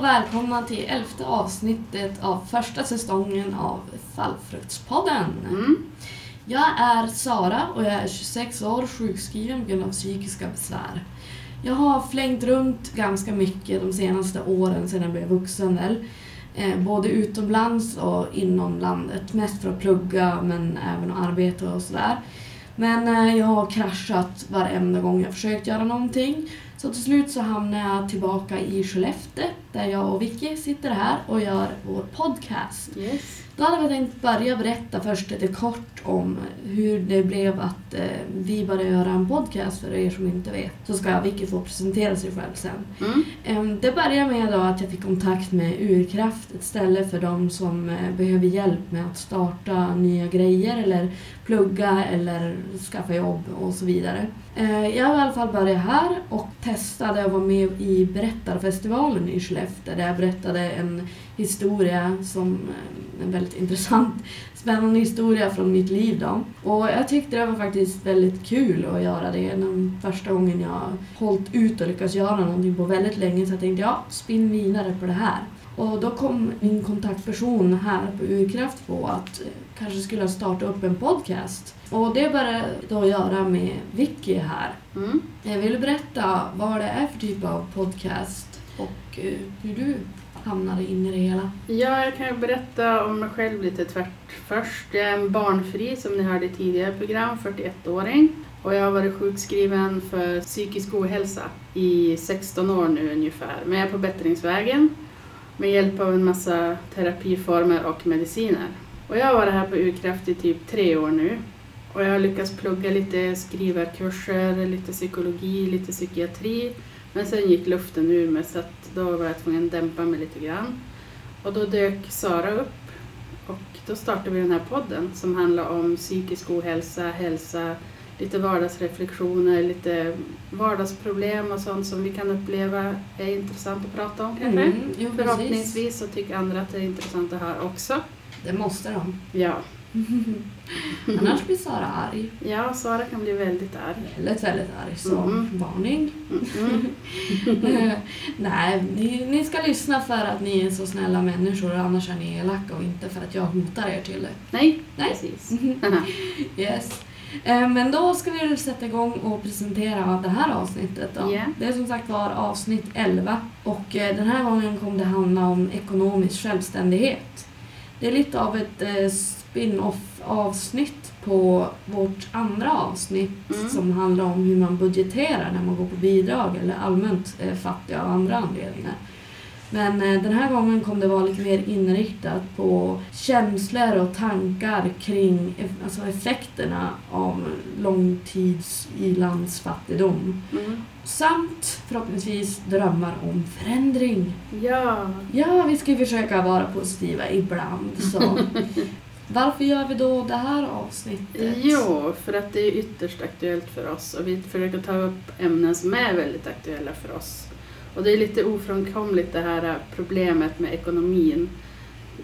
och välkomna till elfte avsnittet av första säsongen av Fallfruktspodden. Mm. Jag är Sara och jag är 26 år sjukskriven på grund av psykiska besvär. Jag har flängt runt ganska mycket de senaste åren sedan jag blev vuxen. väl. Eh, både utomlands och inom landet. Mest för att plugga men även att arbeta och sådär. Men eh, jag har kraschat varenda gång jag försökt göra någonting. Så till slut så hamnade jag tillbaka i Skellefteå där jag och Vicky sitter här och gör vår podcast. Yes. Då hade vi tänkt börja berätta först lite kort om hur det blev att eh, vi började göra en podcast för er som inte vet. Så ska Vicky få presentera sig själv sen. Mm. Em, Det började med då att jag fick kontakt med Urkraft, ett ställe för de som eh, behöver hjälp med att starta nya grejer eller plugga eller skaffa jobb och så vidare. Eh, Jag har i alla fall börjat här och testade att vara med i Berättarfestivalen i Skellefteå där jag berättade en historia som eh, en väldigt intressant, spännande historia från mitt liv då. Och jag tyckte det var faktiskt väldigt kul att göra det. Den första gången jag hållit ut och lyckats göra någonting på väldigt länge så jag tänkte ja, spinn vidare på det här. Och då kom min kontaktperson här på Urkraft på att eh, kanske skulle starta upp en podcast. Och det började då göra med Vicky här. Mm. Jag vill berätta vad det är för typ av podcast och eh, hur du hamnade in i det hela. Ja, jag kan ju berätta om mig själv lite tvärt först. Jag är en barnfri, som ni hörde i tidigare program, 41-åring. Och jag har varit sjukskriven för psykisk ohälsa i 16 år nu ungefär. Men jag är på bättringsvägen med hjälp av en massa terapiformer och mediciner. Och jag har varit här på Urkraft i typ tre år nu. Och jag har lyckats plugga lite skrivarkurser, lite psykologi, lite psykiatri. Men sen gick luften ur mig så att då var jag tvungen att dämpa mig lite grann. Och då dök Sara upp och då startade vi den här podden som handlar om psykisk ohälsa, hälsa, lite vardagsreflektioner, lite vardagsproblem och sånt som vi kan uppleva är intressant att prata om kanske. Mm, jo, precis. Förhoppningsvis så tycker andra att det är intressant att höra också. Det måste de. Ja, Annars blir Sara arg. ja Sara kan bli väldigt arg. Väldigt, väldigt arg. Så Mhm. varning. Mm. Nej, ni, ni ska lyssna för att ni är så snälla människor annars är ni elaka och inte för att jag hotar er till det. Nej, Nej. precis. Yes. Eh, Men då ska vi sätta igång och presentera det här avsnittet då. Ja. Det är som sagt var avsnitt 11 och eh, den här gången kommer det handla om ekonomisk självständighet. Det är lite av ett eh, spin-off avsnitt på vårt andra avsnitt Mm. som handlar om hur man budgeterar när man går på bidrag eller allmänt är fattig av andra anledningar. Men eh, den här gången kommer det vara lite mer inriktat på känslor och tankar kring alltså effekterna av långtids ilandsfattigdom. Mm. Samt förhoppningsvis drömmar om förändring. Ja, Ja, vi ska ju försöka vara positiva ibland. Så. Varför gör vi då det här avsnittet? Jo, för att det är ytterst aktuellt för oss och vi försöker ta upp ämnen som är väldigt aktuella för oss. Och det är lite ofrånkomligt det här problemet med ekonomin.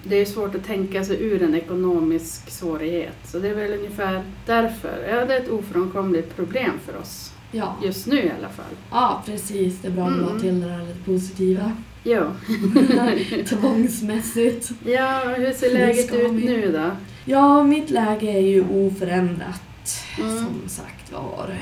Det är svårt att tänka sig ur en ekonomisk svårighet. Så det är väl ungefär därför. Ja, det är ett ofrånkomligt problem för oss. Ja. Just nu i alla fall. ja, precis. Det är bra att Mm. vara till det där lite positiva. Jo. Tvångsmässigt. Ja, hur ser läget ut vi. nu då? Ja, mitt läge är ju oförändrat. Mm. Som sagt var.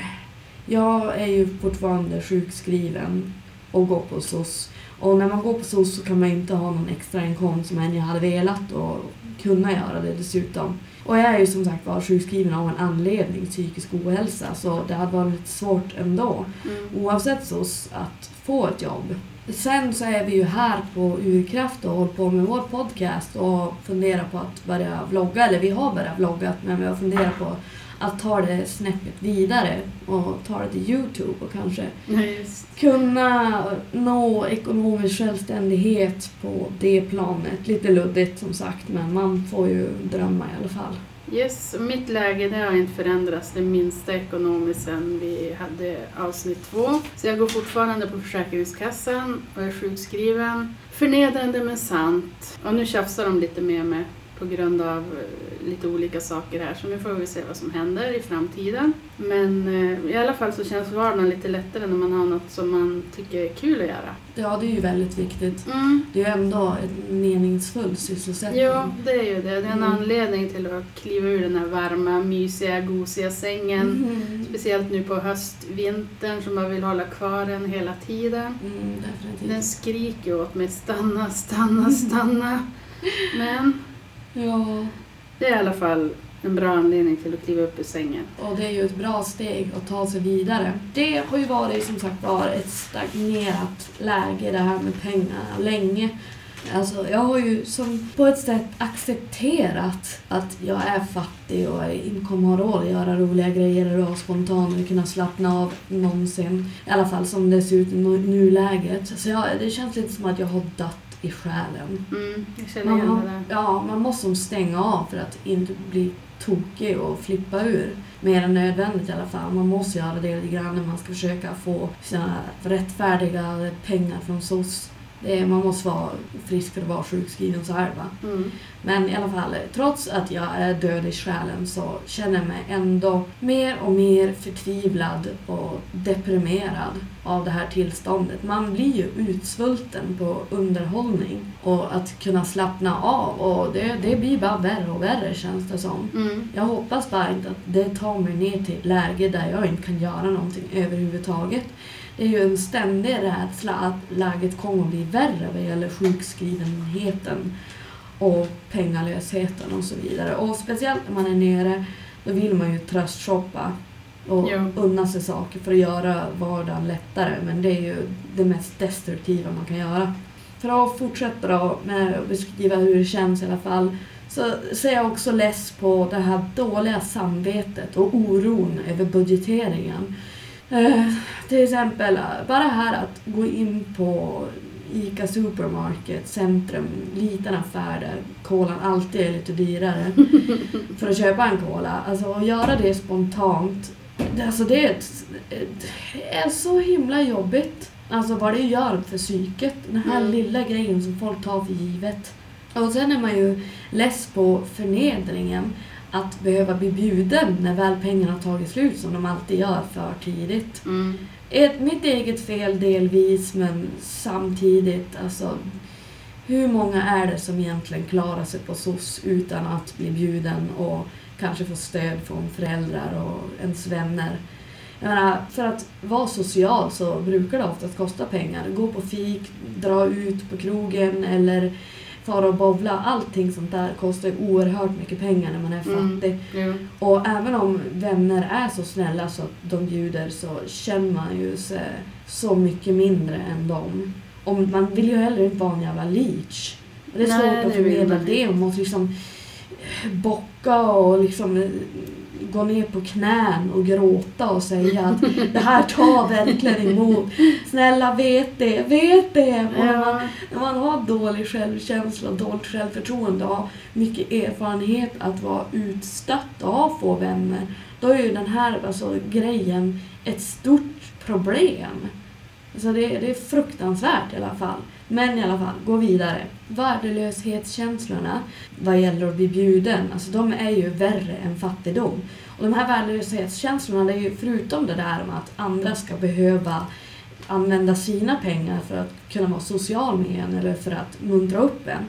Jag är ju fortfarande sjukskriven och går på SOS. Och när man går på SOS så kan man inte ha någon extra inkomst som än jag hade velat och kunna göra det dessutom. Och jag är ju som sagt var sjukskriven av en anledning, psykisk ohälsa, så det hade varit svårt ändå Mm. oavsett SOS att få ett jobb. Sen så är vi ju här på Urkraft och håller på med vår podcast och funderar på att börja vlogga, eller vi har börjat vlogga men vi har funderat på att ta det snäppet vidare och ta det till Youtube och kanske just. kunna nå ekonomisk självständighet på det planet. Lite luddigt som sagt men man får ju drömma i alla fall. Yes, mitt läge det har inte förändrats det minsta ekonomiskt sen vi hade avsnitt två. Så jag går fortfarande på Försäkringskassan och är sjukskriven. Förnedrande men sant. Och nu tjafsar de lite med mig på grund av eh, lite olika saker här. Så nu får vi se vad som händer i framtiden. Men eh, i alla fall så känns vardagen lite lättare när man har något som man tycker är kul att göra. Ja, det är ju väldigt viktigt. Mm. Det är ju ändå en meningsfull sysselsättning. Ja, det är ju det. Det är en Mm. anledning till att kliva ur den här varma, mysiga, gosiga sängen. Mhm. Speciellt nu på höstvintern som man vill hålla kvar den hela tiden. Mm. Den skriker åt mig stanna, stanna, stanna. Men Ja, det är i alla fall en bra anledning till att kliva upp ur sängen. och det är ju ett bra steg att ta sig vidare. Det har ju varit som sagt var ett stagnerat läge det här med pengarna länge. Alltså, jag har ju som på ett sätt accepterat att jag är fattig och inte kommer ha råd att göra roliga grejer och vara spontan och kunna slappna av någonsin. I alla fall som det ser ut i nu- nuläget. Så jag, det känns lite som att jag har dött i själen. Mm, jag känner igen det där. Ja, man måste stänga av för att inte bli tokig och flippa ur. Mer än nödvändigt i alla fall. Man måste göra det lite grann när man ska försöka få sina rättfärdiga pengar från SOS. Är, man måste vara frisk för att vara sjukskriven så här va. Mm. Men i alla fall, trots att jag är död i själen så känner jag mig ändå mer och mer förtvivlad och deprimerad av det här tillståndet. Man blir ju utsvulten på underhållning och att kunna slappna av och det, det blir bara värre och värre känns det som. Mm. Jag hoppas bara inte att det tar mig ner till ett läge där jag inte kan göra någonting överhuvudtaget. Det är ju en ständig rädsla att läget kommer att bli värre vad gäller sjukskrivenheten och pengalösheten och så vidare. Och speciellt när man är nere, då vill man ju tröstshoppa och Ja. unna sig saker för att göra vardagen lättare. Men det är ju det mest destruktiva man kan göra. För att fortsätta då med att beskriva hur det känns i alla fall så ser jag också less på det här dåliga samvetet och oron över budgeteringen. Eh, till exempel, eh, bara här att gå in på ICA Supermarket, Centrum, liten affär där kolan alltid är lite dyrare för att köpa en cola. Alltså att göra det spontant, det, alltså det är, ett, det är så himla jobbigt. Alltså vad det gör för psyket, den här Mm. lilla grejen som folk tar för givet. Och sen är man ju less på förnedringen att behöva bli bjuden när väl pengarna tagit slut som de alltid gör för tidigt. Mm. Ett, mitt eget fel delvis men samtidigt alltså hur många är det som egentligen klarar sig på SOS utan att bli bjuden och kanske få stöd från föräldrar och ens vänner? Jag menar, för att vara social så brukar det oftast kosta pengar. Gå på fik, dra ut på krogen eller fara och bowla. Allting sånt där kostar ju oerhört mycket pengar när man är Mm. fattig. Jo. Och även om vänner är så snälla så att de bjuder så känner man ju sig så mycket mindre än dem. Och man vill ju heller inte vara en jävla leech. Det är Nej, svårt att förmedla det. Man måste liksom bocka och liksom eh, gå ner på knän och gråta och säga att det här tar verkligen emot. Snälla vet det, vet det! Och när, man, när man har dålig självkänsla dåligt självförtroende och har mycket erfarenhet att vara utstött och ha få vänner, då är ju den här alltså, grejen ett stort problem. Så det, det är fruktansvärt i alla fall. Men i alla fall, gå vidare. Värdelöshetskänslorna vad gäller att bli bjuden, alltså de är ju värre än fattigdom. Och de här värdelöshetskänslorna, det är ju förutom det där med att andra ska behöva använda sina pengar för att kunna vara social med en eller för att muntra upp en.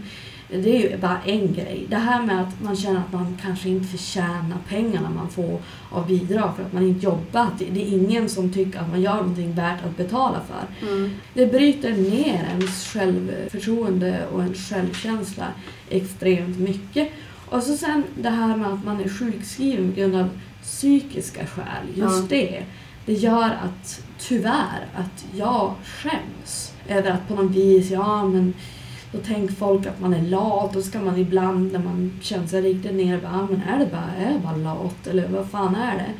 Det är ju bara en grej. Det här med att man känner att man kanske inte förtjänar pengarna man får av bidrag för att man inte jobbat. Det är ingen som tycker att man gör någonting värt att betala för. Mm. Det bryter ner ens självförtroende och en självkänsla extremt mycket. Och så sen det här med att man är sjukskriven på grund av psykiska skäl. Just Ja. det. Det gör att, tyvärr, att jag skäms över att på något vis, ja men då tänker folk att man är lat, och ska man ibland när man känner sig riktigt nere, bara, ah, men är det bara, är jag bara lat? Eller vad fan är det?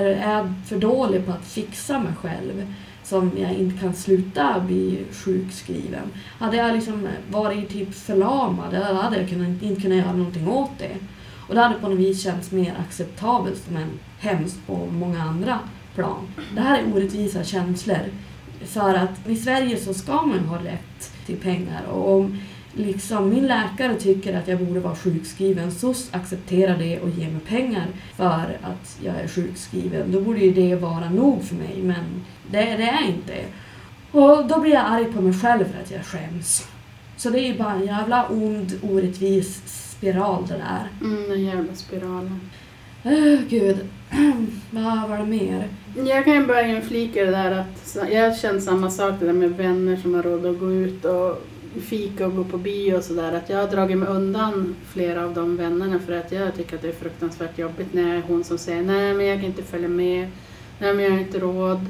Eller är jag för dålig på att fixa mig själv? som jag inte kan sluta bli sjukskriven. Hade jag liksom varit typ förlamad, då hade jag kunnat, inte kunnat göra någonting åt det. Och det hade på något vis känts mer acceptabelt men hemskt på många andra plan. Det här är orättvisa känslor. För att i Sverige så ska man ha rätt till pengar och om liksom min läkare tycker att jag borde vara sjukskriven, SOS accepterar det och ger mig pengar för att jag är sjukskriven. Då borde ju det vara nog för mig, men det, det är inte. Och då blir jag arg på mig själv för att jag skäms. Så det är bara en jävla ond, orättvis spiral det där. Mm, den jävla spiralen. Uh, gud, vad var det mer? Jag kan ju bara inflika det där att jag känner samma sak det där med vänner som har råd att gå ut och fika och gå på bio och sådär. Att jag har dragit mig undan flera av de vännerna för att jag tycker att det är fruktansvärt jobbigt när jag är hon som säger nej men jag kan inte följa med, nej men jag har inte råd.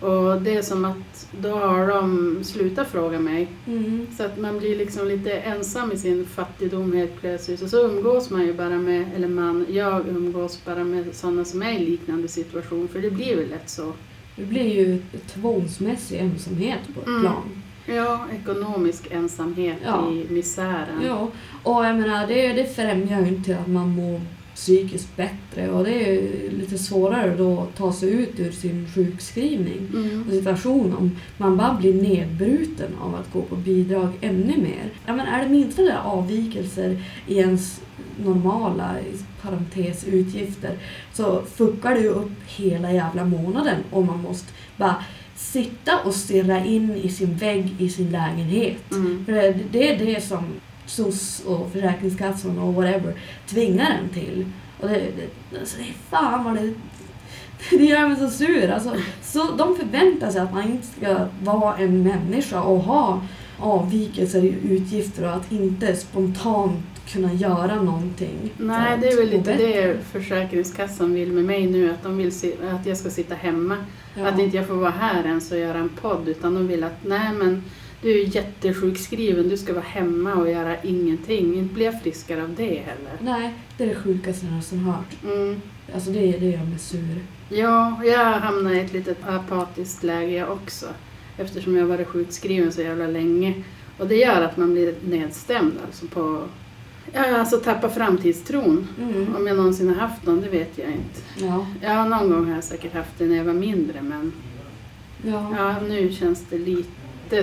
Och det är som att då har de slutat fråga mig. Mm. Så att man blir liksom lite ensam i sin fattigdom helt plötsligt. Och så umgås man ju bara med, eller man, jag umgås bara med sådana som är i liknande situation. För det blir väl lätt så. Det blir ju tvångsmässig ensamhet på ett Mm. plan. Ja, ekonomisk ensamhet Ja. i misären. Ja, och jag menar det, det främjar ju inte att man mår psykiskt bättre och det är lite svårare då att ta sig ut ur sin sjukskrivning Mm. och situation om man bara blir nedbruten av att gå på bidrag ännu mer. Ja, men är det minsta där avvikelser i ens normala parentes utgifter så fuckar det ju upp hela jävla månaden om man måste bara sitta och stirra in i sin vägg i sin lägenhet. Mm. För det, det är det som SOS och Försäkringskassan och whatever tvingar en till. Och det, det, alltså det är fan vad det... Det gör mig så sur. Alltså, så de förväntar sig att man inte ska vara en människa och ha avvikelser i utgifter och att inte spontant kunna göra någonting. Nej, det är väl lite det Försäkringskassan vill med mig nu, att de vill se, att jag ska sitta hemma. Ja. Att inte jag får vara här ens och göra en podd, utan de vill att nej men du är ju jättesjukskriven, du ska vara hemma och göra ingenting. Inte blir jag friskare av det heller. Nej, det är det sjukaste jag någonsin hört. Mm. Alltså det, det gör mig sur. Ja, jag hamnar i ett litet apatiskt läge jag också. Eftersom jag varit sjukskriven så jävla länge. Och det gör att man blir nedstämd alltså på... Ja, alltså tappa framtidstron. Mm. Om jag någonsin har haft någon, det vet jag inte. Ja, Ja, någon gång har jag säkert haft det när jag var mindre men ja. ja, nu känns det lite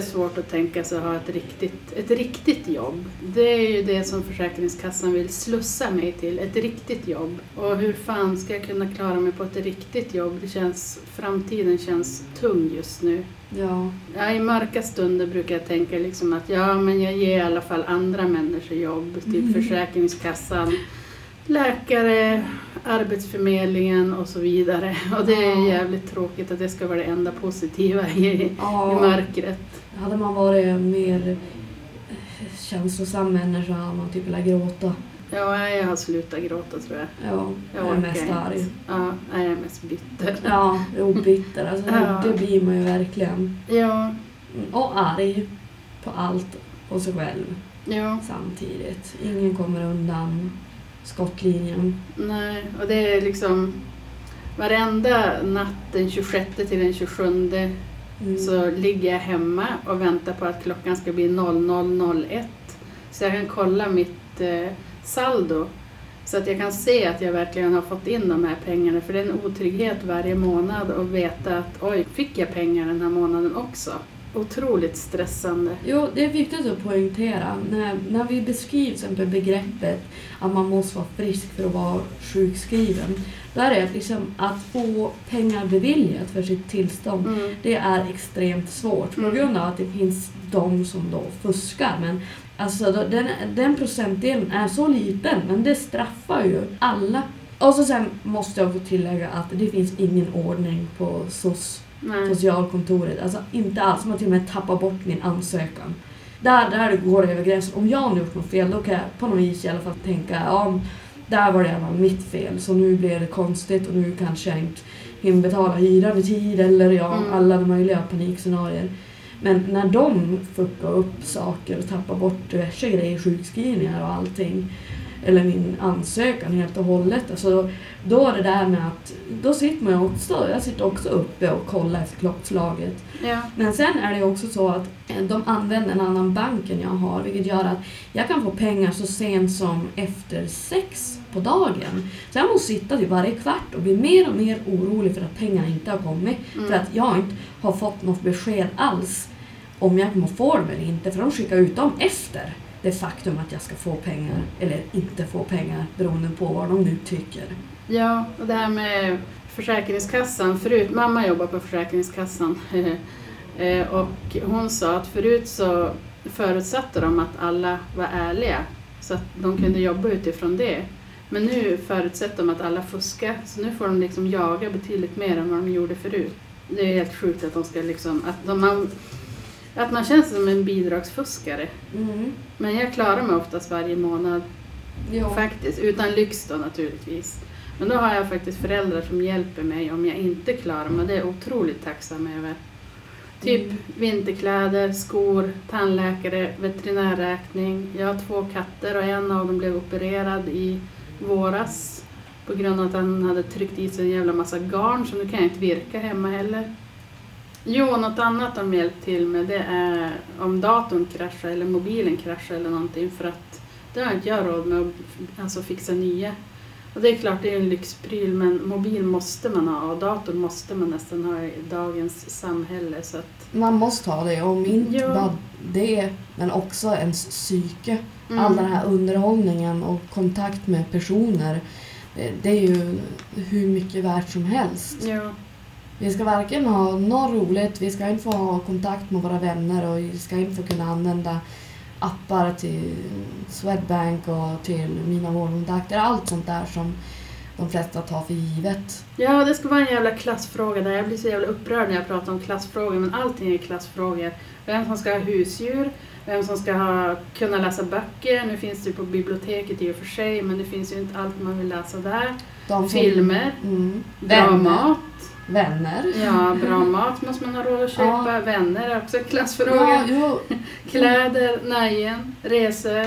svårt att tänka sig att ha ett riktigt, ett riktigt jobb. Det är ju det som Försäkringskassan vill slussa mig till, ett riktigt jobb. Och hur fan ska jag kunna klara mig på ett riktigt jobb? Det känns, framtiden känns tung just nu. ja. Ja, I mörka stunder brukar jag tänka liksom att ja, men jag ger i alla fall andra människor jobb. Typ Mm. Försäkringskassan, läkare, Arbetsförmedlingen och så vidare. Och det är jävligt tråkigt att det ska vara det enda positiva i, i ja. mörkret. Hade man varit mer eh, känslosam människa hade man typ velat gråta. Ja, jag har slutat gråta tror jag. Ja, Jag jag är mest inte. arg. Ja, jag är mest bitter. Ja, och bitter. Alltså, Ja. det, blir man ju verkligen. Ja, Och arg på allt och sig själv ja, samtidigt. Ingen kommer undan skottlinjen. nej. Och det är liksom varenda natt den 26 till den 27 Mm. så ligger jag hemma och väntar på att klockan ska bli 00.01 så jag kan kolla mitt eh, saldo så att jag kan se att jag verkligen har fått in de här pengarna för det är en otrygghet varje månad att veta att oj, fick jag pengar den här månaden också? Otroligt stressande. Jo, det är viktigt att poängtera. När, när vi beskriver exempel begreppet att man måste vara frisk för att vara sjukskriven. Då är det liksom att få pengar beviljat för sitt tillstånd. Mm. Det är extremt svårt på Mm. grund av att det finns de som då fuskar. Men alltså, den, den procentdelen är så liten, men det straffar ju alla. Och så sen måste jag få tillägga att det finns ingen ordning på SOS Nej. socialkontoret. Alltså inte alls. Man till och med tappat bort min ansökan. Där, där går det över gränsen. Om jag har gjort något fel då kan jag på något vis i alla fall tänka ja, där var det fall mitt fel. Så nu blir det konstigt och nu kanske jag inte hinner betala hyran i tid eller ja, Mm. alla möjliga panikscenarier. Men när de fuckar upp saker och tappar bort diverse grejer, sjukskrivningar och allting eller min ansökan helt och hållet. Alltså, då är det där med att då sitter man också, jag sitter också uppe och kollar efter klockslaget. Ja. Men sen är det också så att eh, de använder en annan bank än jag har vilket gör att jag kan få pengar så sent som efter sex på dagen. Så jag måste sitta till varje kvart och bli mer och mer orolig för att pengarna inte har kommit. Mm. För att jag inte har fått något besked alls om jag kommer få dem eller inte för de skickar ut dem efter. Det faktum att jag ska få pengar eller inte få pengar beroende på vad de nu tycker. Ja, och det här med Försäkringskassan. Förut, mamma jobbar på Försäkringskassan. Eh, och hon sa att förut så förutsatte de att alla var ärliga så att de kunde jobba utifrån det. Men nu förutsätter de att alla fuskar så nu får de liksom jaga betydligt mer än vad de gjorde förut. Det är helt sjukt att de ska liksom, att, de, man, att man känns som en bidragsfuskare. Mm. Men jag klarar mig oftast varje månad Jo. faktiskt, utan lyx då naturligtvis. Men då har jag faktiskt föräldrar som hjälper mig om jag inte klarar mig. Det är jag otroligt tacksam över. Typ Mm. vinterkläder, skor, tandläkare, veterinärräkning. Jag har två katter och en av dem blev opererad i våras på grund av att han hade tryckt i sig en jävla massa garn så nu kan jag inte virka hemma heller. Jo, något annat de hjälpt till med det är om datorn kraschar eller mobilen kraschar eller någonting för att det har inte jag råd med att alltså, fixa nya. Och det är klart, det är en lyxpryl men mobil måste man ha och dator måste man nästan ha i dagens samhälle. Så att, Man måste ha det, om inte Ja. bara det, men också ens psyke. mm. All den här underhållningen och kontakt med personer, det, det är ju hur mycket värt som helst. Ja, Vi ska varken ha något roligt, vi ska inte få ha kontakt med våra vänner och vi ska inte få kunna använda appar till Swedbank och till mina vårdkontakter. Allt sånt där som de flesta tar för givet. Ja, det ska vara en jävla klassfråga där. Jag blir så jävla upprörd när jag pratar om klassfrågor, men allting är klassfrågor. Vem som ska ha husdjur, vem som ska ha, kunna läsa böcker. Nu finns det ju på biblioteket i och för sig, men det finns ju inte allt man vill läsa där. De Filmer, Mm. bra Vänner. mat. Vänner. Ja, bra mat måste man ha råd att köpa. Vänner är också en klassfråga. Ja. Kläder, nöjen, resor.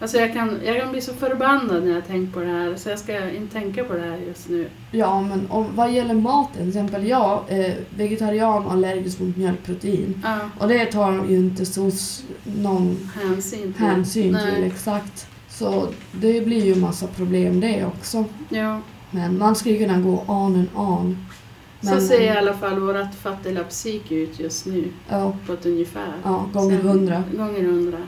Alltså jag kan, jag kan bli så förbannad när jag tänker på det här, så jag ska inte tänka på det här just nu. ja, men om, vad gäller maten, till exempel jag är vegetarian och allergisk mot mjölkprotein. Ja, Och det tar ju inte SOS någon hänsyn till. hänsyn till exakt. Så det blir ju massa problem det också. Ja, Men man skulle kunna gå on and on. Så Men, ser i alla fall vårt fattiglappspsyke ut just nu, Ja, på ett ungefär. ja gånger Sen- hundra. Gånger hundra.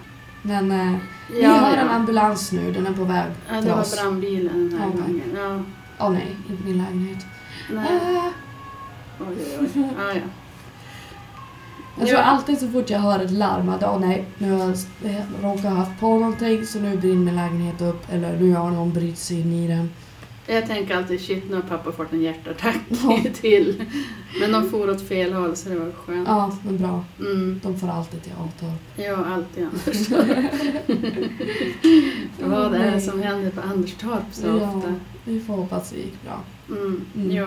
Men eh, vi Ja, har ja. en ambulans nu, den är på väg Ja, det till var oss. brandbilen den här Okej. gången. Ja, Åh nej, inte min lägenhet. nej. Äh, Oj, oj, oj. Ja, ja. jag tror Ja. alltid så fort jag hör ett larm att åh nej, nu har jag eh, råkat haft på någonting så nu brinner min lägenhet upp eller nu har någon brutit sig in i den. Jag tänker alltid shit, nu har pappa fått en hjärtattack Ja. till. Men de for åt fel håll så det var skönt. Ja, men bra. Mm. De får alltid till avtal. Ja, alltid Anders. Vad är det som händer på Anderstorp så Ja. ofta? Vi får hoppas det gick bra. Mm. Mm. Ja.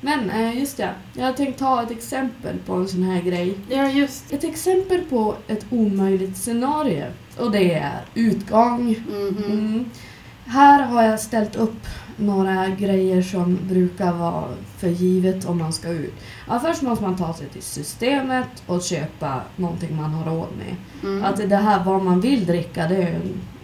Men eh, just det, jag har tänkt ta ett exempel på en sån här grej. ja, just Ett exempel på ett omöjligt scenario. Och det är utgång. Mhm. Mm. Här har jag ställt upp några grejer som brukar vara för givet om man ska ut. Ja, först måste man ta sig till systemet och köpa någonting man har råd med. Mm. Att det här vad man vill dricka, det är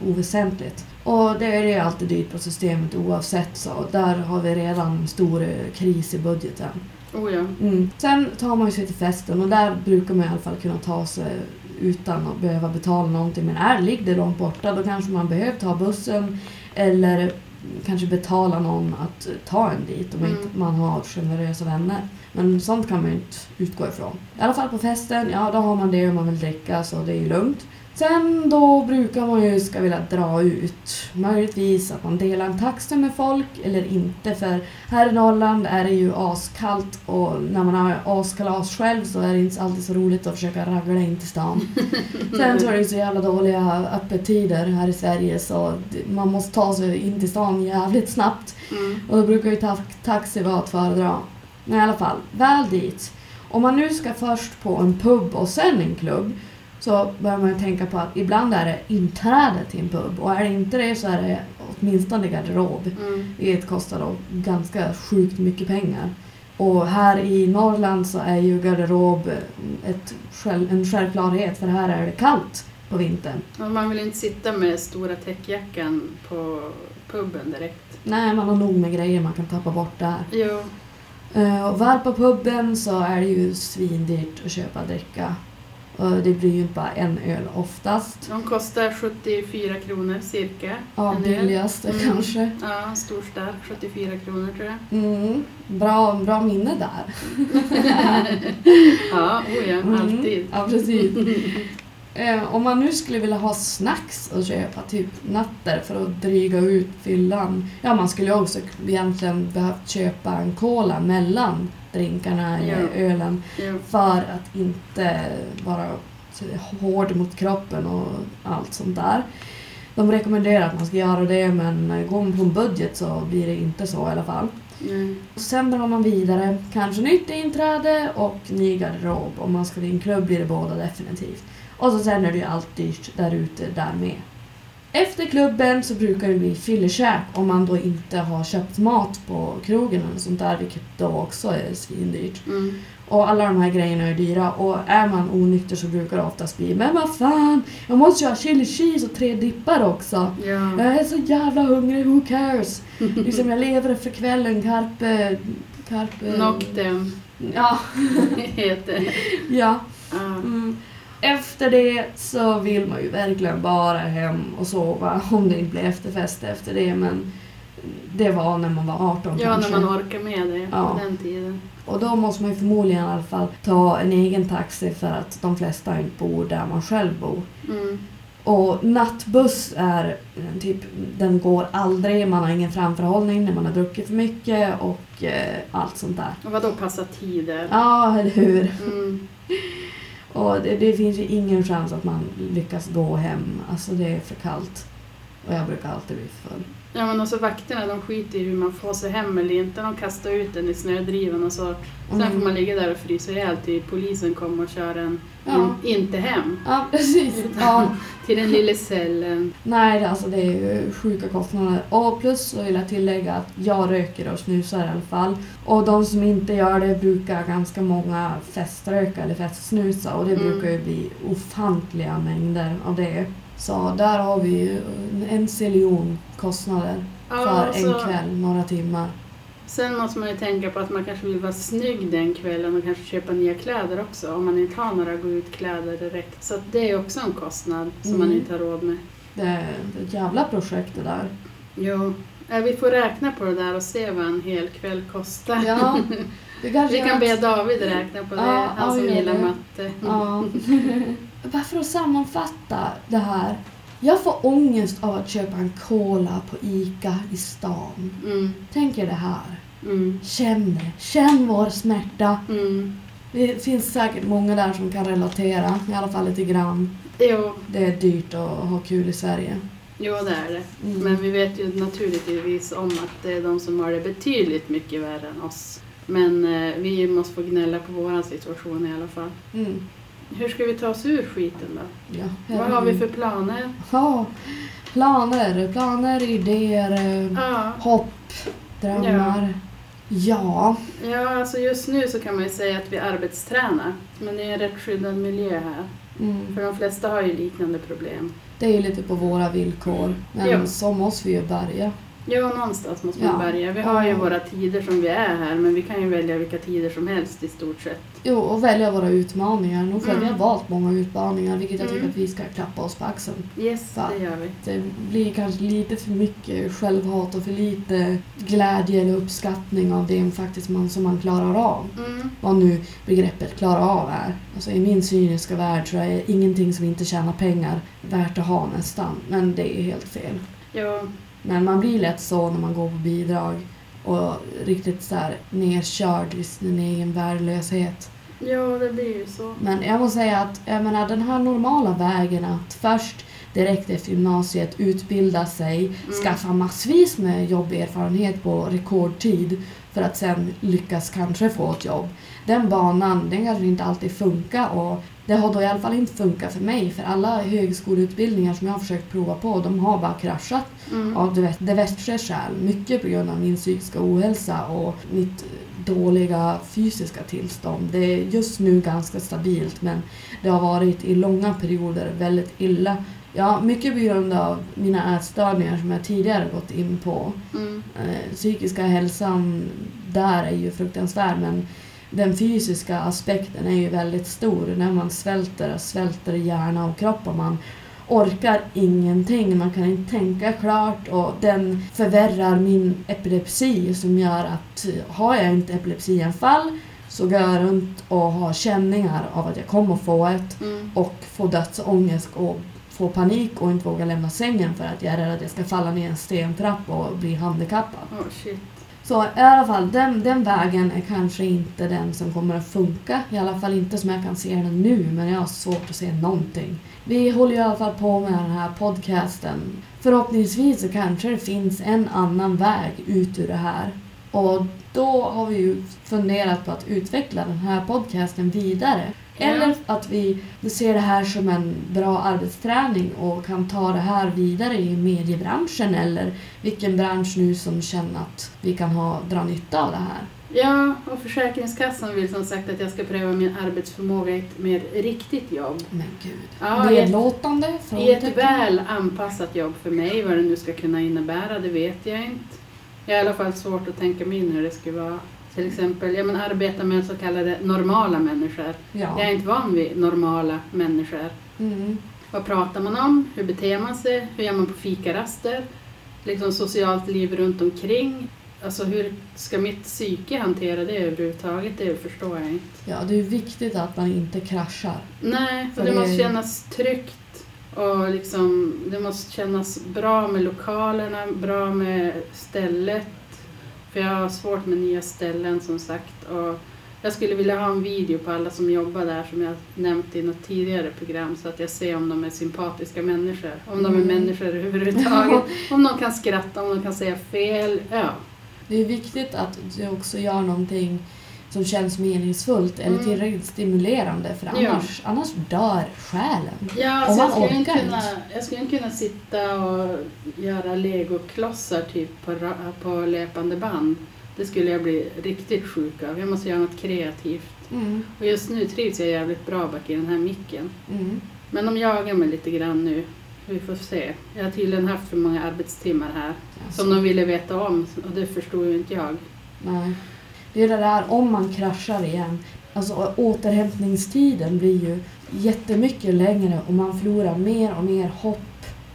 oväsentligt. Och det är alltid dyrt på systemet oavsett så där har vi redan en stor kris i budgeten. Oh ja. Mm. Sen tar man sig till festen och där brukar man i alla fall kunna ta sig utan att behöva betala någonting. Men är ligger det långt borta då kanske man behöver ta bussen eller kanske betala någon att ta en dit om Mm. inte man har generösa vänner. Men sånt kan man ju inte utgå ifrån. I alla fall på festen, ja då har man det om man vill dricka så det är ju lugnt. Sen då brukar man ju ska vilja dra ut. Möjligtvis att man delar en taxi med folk eller inte för här i Norrland är det ju askallt och när man har askalas själv så är det inte alltid så roligt att försöka ragla in till stan. Sen så är det så jävla dåliga öppettider här i Sverige så man måste ta sig in till stan jävligt snabbt. Mm. Och då brukar ju ta taxi vara att föredra. Men i alla fall, väl dit. Om man nu ska först på en pub och sen en klubb så bör man ju tänka på att ibland är det inträde till en pub och är det inte det så är det åtminstone garderob. Mm. Vilket kostar då ganska sjukt mycket pengar. Och här i Norrland så är ju garderob ett, en självklarhet för här är det kallt på vintern. Och man vill inte sitta med stora täckjackan på puben direkt. Nej, man har nog med grejer man kan tappa bort där. Jo. Eh, Och väl på puben så är det ju svindyrt att köpa dricka. Och det blir ju bara en öl oftast. De kostar 74 kronor cirka. Ja, billigaste Mm. kanske. Ja, stor stark, 74 kronor tror jag. Mm. Bra, bra minne där. Ja, oh ja, Mm. alltid. Ja, precis. Eh, om man nu skulle vilja ha snacks och köpa, typ natter för att dryga ut fyllan. Ja, man skulle också egentligen behövt köpa en cola mellan drinkarna eller Ja. ölen Ja. för att inte vara hård mot kroppen och allt sånt där. De rekommenderar att man ska göra det men går man på en budget så blir det inte så i alla fall. Mm. Sen drar man vidare, kanske nytt inträde och ny garderob. Om man ska till en klubb blir det båda definitivt. Och så sen är det ju allt dyrt där ute där med. Efter klubben så brukar det bli fyllekäk om man då inte har köpt mat på krogen eller sånt där, vilket då också är svindyrt. Mm. Och alla de här grejerna är dyra och är man onykter så brukar det oftast bli Men vad fan, jag måste ju ha chili cheese och tre dippar också. Ja. Jag är så jävla hungrig, who cares? Liksom jag lever för kvällen, carpe... carpe Knock them Ja, heter. Ja. Mm. Efter det så vill man ju verkligen bara hem och sova om det inte blir efterfest efter det men det var när man var 18 ja, kanske. när man orkar med det Ja. på den tiden. Och då måste man ju förmodligen i alla fall ta en egen taxi för att de flesta inte bor där man själv bor. Mm. Och nattbuss är eh, typ, den går aldrig, man har ingen framförhållning när man har druckit för mycket och eh, allt sånt där. Och vadå passa tider? Ja, eller hur? Mm. Och det, det finns ju ingen chans att man lyckas gå hem. Alltså det är för kallt. Och jag brukar alltid bli full. Ja men också vakterna de skiter i hur man får sig hem eller inte. De kastar ut den i snödrivan och så. Sen Mm. får man ligga där och frysa ihjäl till polisen kommer och kör en Ja. in, inte hem. Ja, precis. Ja. Till den lilla cellen. Nej, det- alltså det är ju sjuka kostnader. Och plus så vill jag tillägga att jag röker och snusar i alla fall. Och de som inte gör det brukar ganska många feströka eller festsnusa och det Mm. brukar ju bli ofantliga mängder av det. Så där har vi ju en ziljon kostnader Ja, för en så- kväll, några timmar. Sen måste man ju tänka på att man kanske vill vara snygg den kvällen och kanske köpa nya kläder också om man inte har några gå ut-kläder direkt. Så det är också en kostnad som man Mm. inte har råd med. Det är ett jävla projekt det där. Jo, ja, vi får räkna på det där och se vad en hel kväll kostar. Ja, Vi kan be David räkna på det, Ja, han ja, som gör gillar det. matte. Ja. Bara för att sammanfatta det här. Jag får ångest av att köpa en cola på ICA i stan. Mm, Tänk er det här. mm, Känn det. Känn vår smärta. mm. Det finns säkert många där som kan relatera, i alla fall lite grann. Jo, Det är dyrt att ha kul i Sverige. jo, det är det. Mm. Men vi vet ju naturligtvis om att det är de som har det betydligt mycket värre än oss. Men eh, vi måste få gnälla på vår situation i alla fall. Mm. Hur ska vi ta oss ur skiten då? Ja, Vad har vi för planer? Ja, planer, planer, idéer, eh, Ja, hopp, drömmar. Ja. ja, alltså just nu så kan man ju säga att vi arbetstränar. Men det är en rätt skyddad miljö här. Mm. För de flesta har ju liknande problem. Det är ju lite på våra villkor. Men Ja. så måste vi ju börja. Ja, någonstans måste man Ja. börja. Vi har ju våra tider som vi är här, men vi kan ju välja vilka tider som helst i stort sett. Jo, och välja våra utmaningar. Nog för vi Mm. har valt många utmaningar, vilket jag tycker Mm. att vi ska klappa oss på axeln. Yes, Va? det gör vi. Det blir kanske lite för mycket självhat och för lite glädje eller uppskattning av det faktiskt man, som man klarar av. Mm. Vad nu begreppet klara av är. Alltså i min cyniska värld så är ingenting som inte tjänar pengar värt att ha nästan. Men det är helt fel. Ja, Men man blir lätt så när man går på bidrag och riktigt så här nerkörd i sin egen värdelöshet. ja, det blir ju så. Men jag måste säga att jag menar, den här normala vägen att först direkt efter gymnasiet utbilda sig, skaffa massvis med jobberfarenhet på rekordtid för att sen lyckas kanske få ett jobb. Den banan, den kanske inte alltid funkar och det har då i alla fall inte funkat för mig för alla högskoleutbildningar som jag har försökt prova på, de har bara kraschat Mm. av diver- diverse skäl. Mycket på grund av min psykiska ohälsa och mitt dåliga fysiska tillstånd. Det är just nu ganska stabilt men det har varit i långa perioder väldigt illa. Ja, mycket på grund av mina ätstörningar som jag tidigare gått in på. Mm. Eh, psykiska hälsan där är ju fruktansvärd men den fysiska aspekten är ju väldigt stor. När man svälter, svälter hjärna och kropp och man orkar ingenting, man kan inte tänka klart och den förvärrar min epilepsi som gör att har jag inte epilepsianfall så går jag runt och har känningar av att jag kommer få ett Mm. och få dödsångest och få panik och inte våga lämna sängen för att jag är rädd att jag ska falla ner en stentrapp och bli handikappad. Oh. Så i alla fall, den, den vägen är kanske inte den som kommer att funka. I alla fall inte som jag kan se den nu, men jag har svårt att se någonting. Vi håller ju i alla fall på med den här podcasten. Förhoppningsvis så kanske det finns en annan väg ut ur det här. Och då har vi ju funderat på att utveckla den här podcasten vidare. Eller att vi ser det här som en bra arbetsträning och kan ta det här vidare i mediebranschen eller vilken bransch nu som känner att vi kan ha, dra nytta av det här. Ja, och Försäkringskassan vill som sagt att jag ska pröva min arbetsförmåga i ett mer riktigt jobb. Men gud. Ja, ett, Nedlåtande? I ett Frågetecken? väl anpassat jobb för mig, vad det nu ska kunna innebära, det vet jag inte. Jag har i alla fall svårt att tänka mig in hur det skulle vara. Till exempel, ja men arbeta med så kallade normala människor. Ja. Jag är inte van vid normala människor. Mm. Vad pratar man om? Hur beter man sig? Hur gör man på fikaraster? Liksom socialt liv runt omkring. Alltså hur ska mitt psyke hantera det överhuvudtaget? Det förstår jag inte. ja, det är viktigt att man inte kraschar. Nej, för För det det- måste kännas tryggt. Och liksom, det måste kännas bra med lokalerna, bra med stället. För jag har svårt med nya ställen som sagt. Och jag skulle vilja ha en video på alla som jobbar där som jag nämnt i något tidigare program så att jag ser om de är sympatiska människor. Om de är Mm. människor överhuvudtaget. om de kan skratta, om de kan säga fel. Ja. Det är viktigt att du också gör någonting som känns meningsfullt eller Mm. tillräckligt stimulerande för Ja. annars, annars dör själen. Ja, alltså man jag, skulle orkar kunna, jag skulle inte kunna sitta och göra legoklossar typ på, på löpande band. Det skulle jag bli riktigt sjuk av. Jag måste göra något kreativt. Mm. Och just nu trivs jag jävligt bra bak i den här micken. Mm. Men de jagar mig lite grann nu. Vi får se. Jag har tydligen haft för många arbetstimmar här. Alltså, Som de ville veta om och det förstod ju inte jag. nej. Det är det där om man kraschar igen. Alltså återhämtningstiden blir ju jättemycket längre och man förlorar mer och mer hopp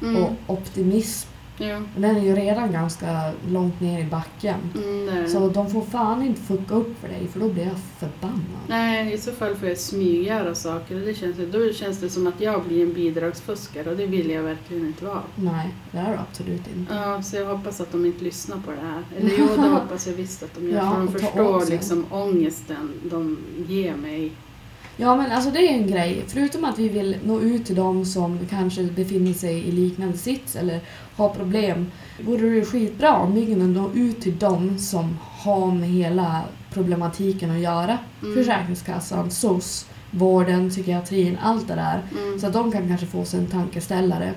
Mm. och optimism. Ja, den är ju redan ganska långt ner i backen. mm, det är det. Så de får fan inte fucka upp för dig för då blir jag förbannad. Nej, i så fall får jag smyggöra saker. Och det känns, då känns det som att jag blir en bidragsfuskare och det vill jag verkligen inte vara. Nej, det är du absolut inte. Ja, så jag hoppas att de inte lyssnar på det här. Eller jo, det hoppas jag visst att de gör. Ja, för de förstår liksom ångesten de ger mig. Ja men alltså det är en grej. Förutom att vi vill nå ut till dem som kanske befinner sig i liknande sits eller har problem. Vore det skitbra om vi kunde nå ut till dem som har med hela problematiken att göra. Mm. Försäkringskassan, SOS, vården, psykiatrin, allt det där. Mm. Så att de kan kanske få sig en tankeställare.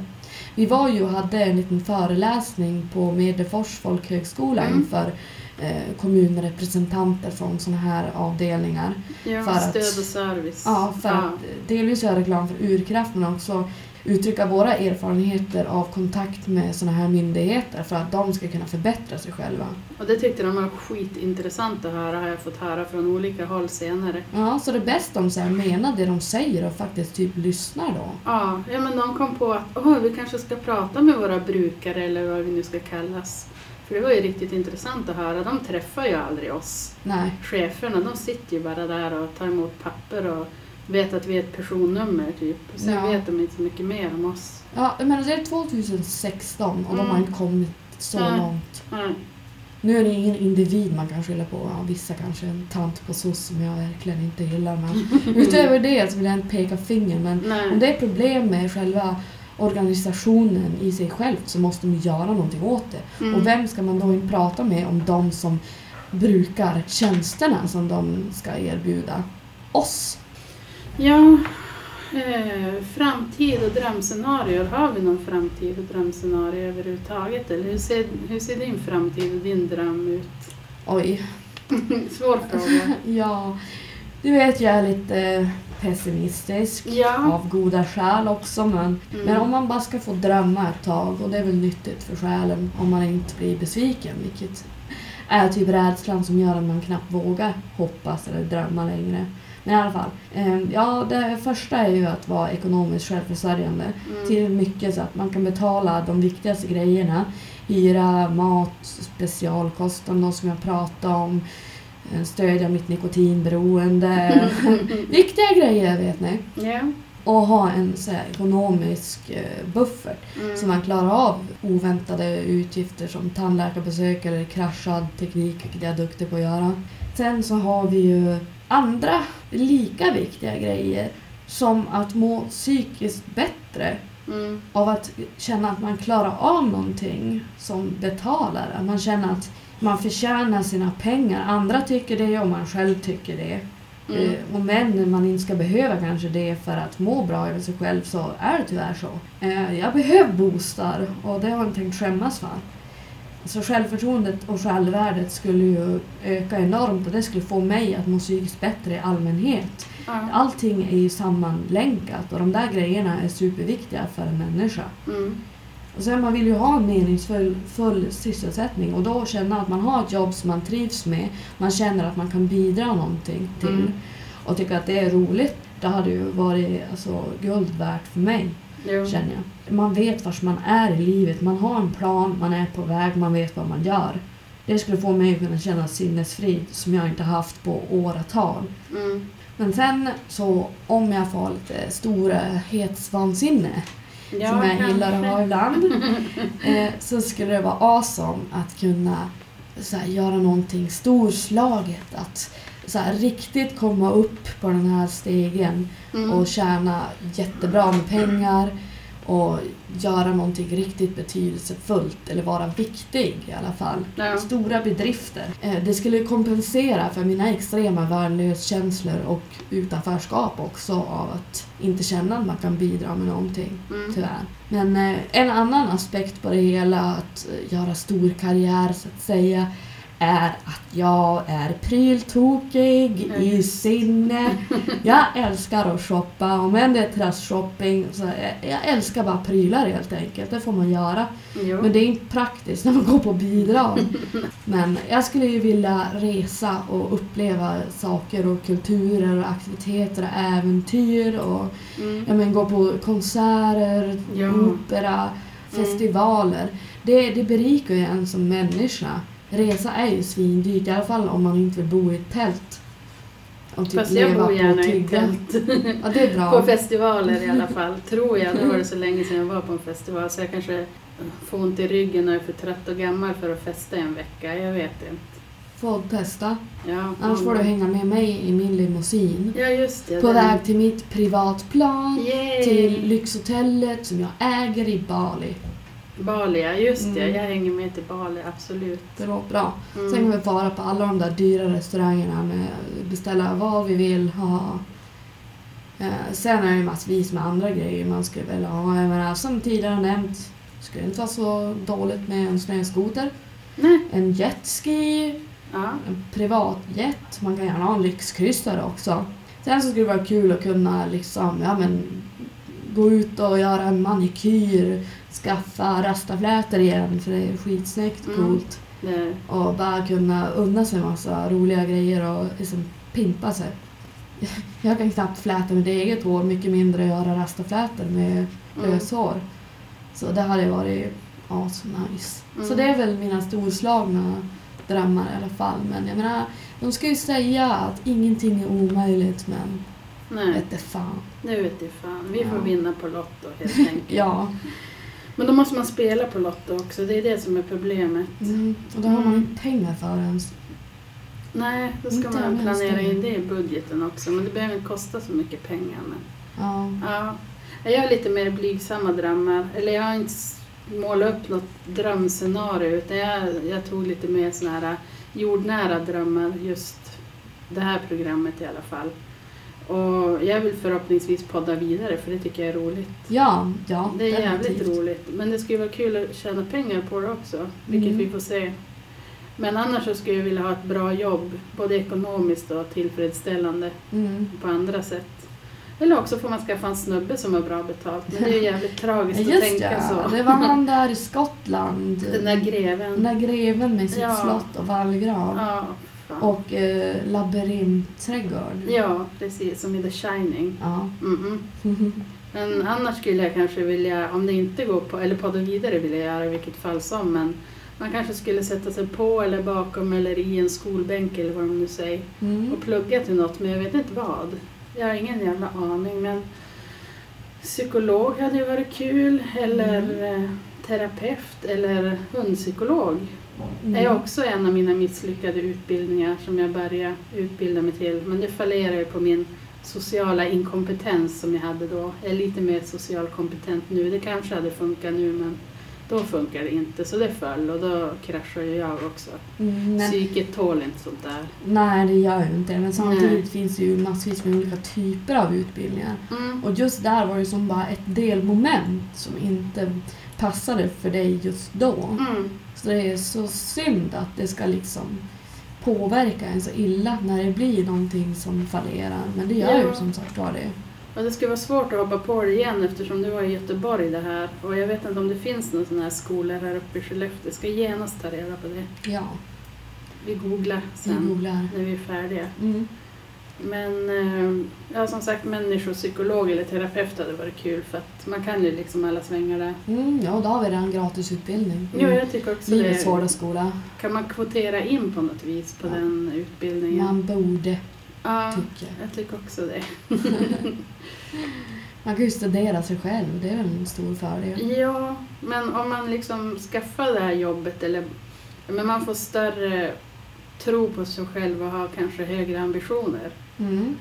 Vi var ju och hade en liten föreläsning på Medefors folkhögskola Mm. inför eh, kommunrepresentanter från sådana här avdelningar. Ja, för att- stöd och service. Ja, för att delvis göra reklam för Urkraft men också uttrycka våra erfarenheter av kontakt med sådana här myndigheter för att de ska kunna förbättra sig själva. Och det tyckte de var skitintressant att höra, har jag fått höra från olika håll senare. Ja, så det är bäst om här menar det de säger och faktiskt typ lyssnar då. Ja, ja men de kom på att Åh, vi kanske ska prata med våra brukare eller vad vi nu ska kallas. För det var ju riktigt intressant att höra. De träffar ju aldrig oss. Nej, Cheferna, de sitter ju bara där och tar emot papper och vet att vi är ett personnummer typ. Sen Ja. vet de inte så mycket mer om oss. ja, men det är 2016 och de har Mm. inte kommit så Nej. långt. Nej. Nu är det ingen individ man kan skylla på. Ja, vissa kanske en tant på SOS som jag verkligen inte gillar. Men utöver det så vill jag inte peka finger. Men om Nej. det är problem med själva organisationen i sig själv så måste de göra någonting åt det. Mm. Och vem ska man då inte prata med om de som brukar tjänsterna som de ska erbjuda oss? Ja, eh, framtid och drömscenarier. Har vi någon framtid och drömscenario överhuvudtaget? Eller hur ser, hur ser din framtid och din dröm ut? Oj, Svår fråga. ja, du vet jag är lite pessimistisk. Ja. Av goda skäl också men, Mm. men om man bara ska få drömma ett tag och det är väl nyttigt för själen om man inte blir besviken vilket är typ rädslan som gör att man knappt vågar hoppas eller drömma längre. Men i alla fall. Eh, ja, det första är ju att vara ekonomiskt självförsörjande. Mm. Till mycket så att man kan betala de viktigaste grejerna. Hyra, mat, specialkosten, de som jag pratade om. eh, Stödja mitt nikotinberoende. Viktiga grejer vet ni. Ja. Och ha en så här, ekonomisk eh, buffert. Mm. Så man klarar av oväntade utgifter som tandläkarbesök eller kraschad teknik, vilket jag är duktig på att göra. Sen så har vi ju andra lika viktiga grejer som att må psykiskt bättre Mm. av att känna att man klarar av någonting som betalar. Att man känner att man förtjänar sina pengar. Andra tycker det och man själv tycker det. Mm. Eh, Och men man inte ska behöva kanske det för att må bra över sig själv så är det tyvärr så. Eh, Jag behöver boostar och det har jag inte tänkt skämmas för. Så självförtroendet och självvärdet skulle ju öka enormt och det skulle få mig att må psykiskt bättre i allmänhet. Ja. Allting är ju sammanlänkat och de där grejerna är superviktiga för en människa. Mm. Och sen man vill ju ha en meningsfull full sysselsättning och då känna att man har ett jobb som man trivs med. Man känner att man kan bidra någonting till Mm. och tycker att det är roligt. Det hade ju varit alltså, guld värt för mig, Jo. känner jag. Man vet vart man är i livet, man har en plan, man är på väg, man vet vad man gör. Det skulle få mig att kunna känna sinnesfrid som jag inte haft på åratal. Mm. Men sen så om jag får lite storhetsvansinne Ja, som jag gillar att ha ibland. eh, så skulle det vara awesome att kunna så här, göra någonting storslaget. Att så här, riktigt komma upp på den här stegen Mm. och tjäna jättebra med pengar och göra någonting riktigt betydelsefullt eller vara viktig i alla fall. Ja. Stora bedrifter. Eh, Det skulle kompensera för mina extrema värnlöskänslor och utanförskap också av att inte känna att man kan bidra med någonting, Mm. tyvärr. Men eh, en annan aspekt på det hela, att eh, göra stor karriär så att säga, är att jag är pryltokig Ja, i sinne. Jag älskar att shoppa, om än det är trastshopping, så jag, älskar bara prylar helt enkelt. Det får man göra. Jo. Men det är inte praktiskt när man går på bidrag. Men jag skulle ju vilja resa och uppleva saker och kulturer och aktiviteter och äventyr och Mm. ja, men, gå på konserter, Ja. opera, festivaler. Det, det berikar ju en som människa. Resa är ju svindyrt, i alla fall om man inte vill bo i ett tält. Och typ Fast jag leva bor gärna i tyggar. tält. Ja, det är bra. På festivaler i alla fall, tror jag. Det var det så länge sedan jag var på en festival så jag kanske får ont i ryggen och är för trött och gammal för att festa en vecka. Jag vet inte. Får testa. Ja, Annars får du hänga med mig i min limousin. Ja, just det. På den- väg till mitt privatplan. Yay! Till lyxhotellet som jag äger i Bali. Bali, ja just det. Mm. Jag hänger med till Bali, absolut. Det låter bra. Mm. Sen kan vi fara på alla de där dyra restaurangerna med beställa vad vi vill ha. Eh, sen är det ju massvis med andra grejer man skulle vilja ha. Jag menar, som tidigare nämnt, skulle inte vara så dåligt med en snöskoter. Nej. En jetski, Ja. en privatjet. Man kan gärna ha en lyxkryssare också. Sen så skulle det vara kul att kunna liksom, ja men gå ut och göra en manikyr, skaffa rastaflätor igen för det är skitsnyggt, Mm. coolt. Det, Och bara kunna unna sig massa roliga grejer och liksom pimpa sig. Jag kan knappt fläta mitt eget hår, mycket mindre göra rastaflätor med mm. löshår. Så det hade varit asnice. Mm. Så det är väl mina storslagna drömmar i alla fall. Men jag menar, de ska ju säga att ingenting är omöjligt men Nej, vete fan. nu vet du fan. Vi får Ja. vinna på Lotto helt enkelt. Ja, Men då måste man spela på Lotto också. Det är det som är problemet. mm. och då har man inte pengar för ens. Nej, då ska Inte man planera det. in det i budgeten också. Men det behöver inte kosta så mycket pengar. Men, Ja. ja. Jag har lite mer blygsamma drömmar. Eller jag har inte målat upp något drömscenario. Utan jag, jag tog lite mer såna här jordnära drömmar. Just det här programmet i alla fall. Och jag vill förhoppningsvis podda vidare för det tycker jag är roligt. ja, ja. Det är jävligt definitivt. roligt. Men det skulle vara kul att tjäna pengar på det också. Vilket Mm. vi får se. Men annars så skulle jag vilja ha ett bra jobb. Både ekonomiskt och tillfredsställande Mm. på andra sätt. Eller också får man skaffa en snubbe som har bra betalt. Men det är ju jävligt tragiskt att Just tänka ja, så. det var han där i Skottland. Den där greven. Den där greven med sitt Ja. slott och vallgrav. Ja. Och eh, labyrintträdgård. ja, precis. Som i The Shining. Ja. Mm-mm. Men annars skulle jag kanske vilja, om det inte går på, eller podda vidare vill jag göra i vilket fall som, men man kanske skulle sätta sig på eller bakom eller i en skolbänk eller vad de nu säger Mm. och plugga till något, men jag vet inte vad. Jag har ingen jävla aning, men psykolog hade ju varit kul, eller Mm. eh, terapeut eller hundpsykolog. Mm. Det är också en av mina misslyckade utbildningar som jag började utbilda mig till. Men det fallerar ju på min sociala inkompetens som jag hade då. Jag är lite mer social kompetent nu. Det kanske hade funkat nu men då funkar det inte. Så det föll och då kraschade ju jag också. Mm, men, Psyket tål inte sånt där. nej, det gör ju inte det. Men samtidigt Nej. finns det ju massvis med olika typer av utbildningar. Mm. Och just där var det som bara ett delmoment som inte passade för dig just då. Mm. Så det är så synd att det ska liksom påverka en så illa när det blir någonting som fallerar. Men det gör ju Ja. som sagt var det. Och det skulle vara svårt att hoppa på det igen eftersom du var i Göteborg det här. Och jag vet inte om det finns några sådana här skolor här uppe i Skellefteå. Jag ska genast ta reda på det. Ja, Vi googlar vi sen googlar. när vi är färdiga. Mm. Men eh, ja, som sagt människopsykolog eller terapeut hade varit kul för att man kan ju liksom alla svängar där. Mm, ja, då har vi redan gratisutbildning. Jo, jag tycker också Livets det. hårda skola. Kan man kvotera in på något vis på Ja. den utbildningen? Man borde ja, tycka. jag tycker också det. Man kan ju studera sig själv, det är väl en stor fördel. Ja, men om man liksom skaffar det här jobbet eller men man får större tro på sig själv och har kanske högre ambitioner. Mm.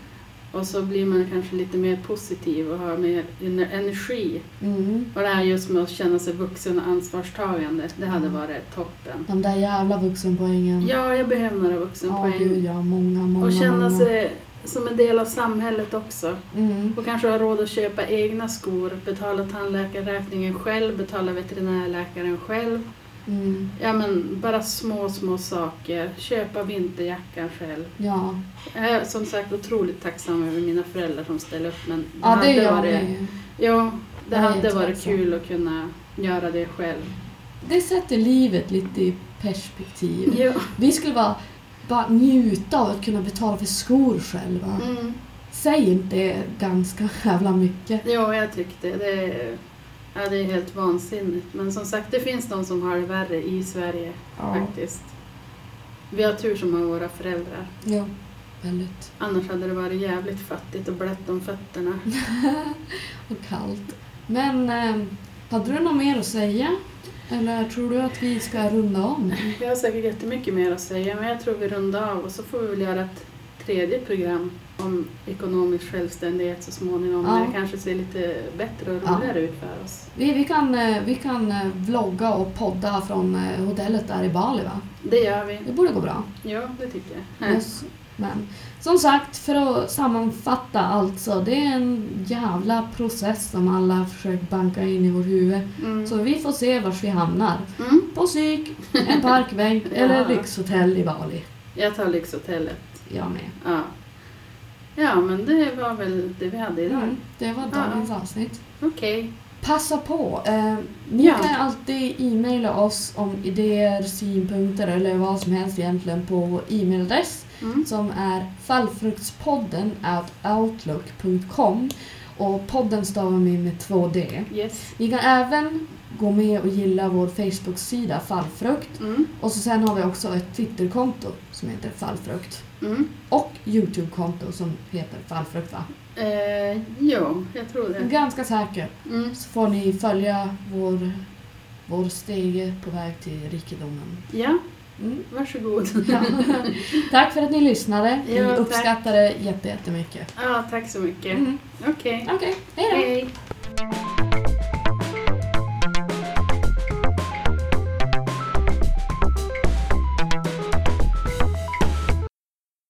Och så blir man kanske lite mer positiv och har mer ener- energi. Mm. Och det här just med att känna sig vuxen och ansvarstagande, det hade Mm. varit toppen. De där jävla vuxenpoängen. Ja, jag behöver några ja vuxenpoäng. gud ja. Många, många, och känna många. sig som en del av samhället också. Mm. Och kanske ha råd att köpa egna skor, betala tandläkarräkningen själv, betala veterinärläkaren själv. Mm. Ja men bara små, små saker. Köpa vinterjackan själv. Ja. Jag är som sagt otroligt tacksam över mina föräldrar som ställer upp men ja, det hade gör varit, vi. Ja, det Jag hade varit kul att kunna göra det själv. Det sätter livet lite i perspektiv. Ja. Vi skulle bara, bara njuta av att kunna betala för skor själva. Mm. Säg inte ganska jävla mycket. Ja, jag tyckte det. Ja, det är helt vansinnigt. Men som sagt, det finns de som har det värre i Sverige Ja, faktiskt. Vi har tur som har våra föräldrar. ja väldigt. Annars hade det varit jävligt fattigt och blött om fötterna. och kallt. Men eh, hade du något mer att säga? Eller tror du att vi ska runda om? Jag har säkert jättemycket mer att säga, men jag tror vi rundar av och så får vi väl göra ett tredje program om ekonomisk självständighet så småningom, Ja. när det kanske ser lite bättre och Ja. roligare ut för oss. Vi, vi, kan, eh, vi kan eh, vlogga och podda från eh, hotellet där i Bali va? Det gör vi. Det borde gå bra. Ja, det tycker jag. Yes. Men som sagt, för att sammanfatta alltså. Det är en jävla process som alla försöker banka in i vårt huvud. Mm. Så vi får se var vi hamnar. Mm. På psyk, en parkbänk Ja. eller lyxhotell i Bali. Jag tar Lyxhotellet. Jag med. Ja. ja, men det var väl det vi hade idag. Mm, det var Ja. dagens avsnitt. Okej. Passa på! Eh, ni Ja. kan alltid e-maila oss om idéer, synpunkter eller vad som helst egentligen på e-mailadress Mm. som är fallfruktspodden at outlook.com och podden stavar vi med två D. Yes. Ni kan även gå med och gilla vår Facebook-sida Fallfrukt Mm. och så sen har vi också ett Twitterkonto som heter Fallfrukt Mm. och Youtube-konto som heter Fallfrukt va? Eh, jo, jag tror det. Ganska säker. Mm. Så får ni följa vår, vår stege på väg till rikedomen. Ja, Mm. varsågod. Ja. tack för att ni lyssnade. Vi Ja, tack. uppskattar det jätte- jättemycket. Ja, tack så mycket. Mm. Okej. Okej, hej då! Hej.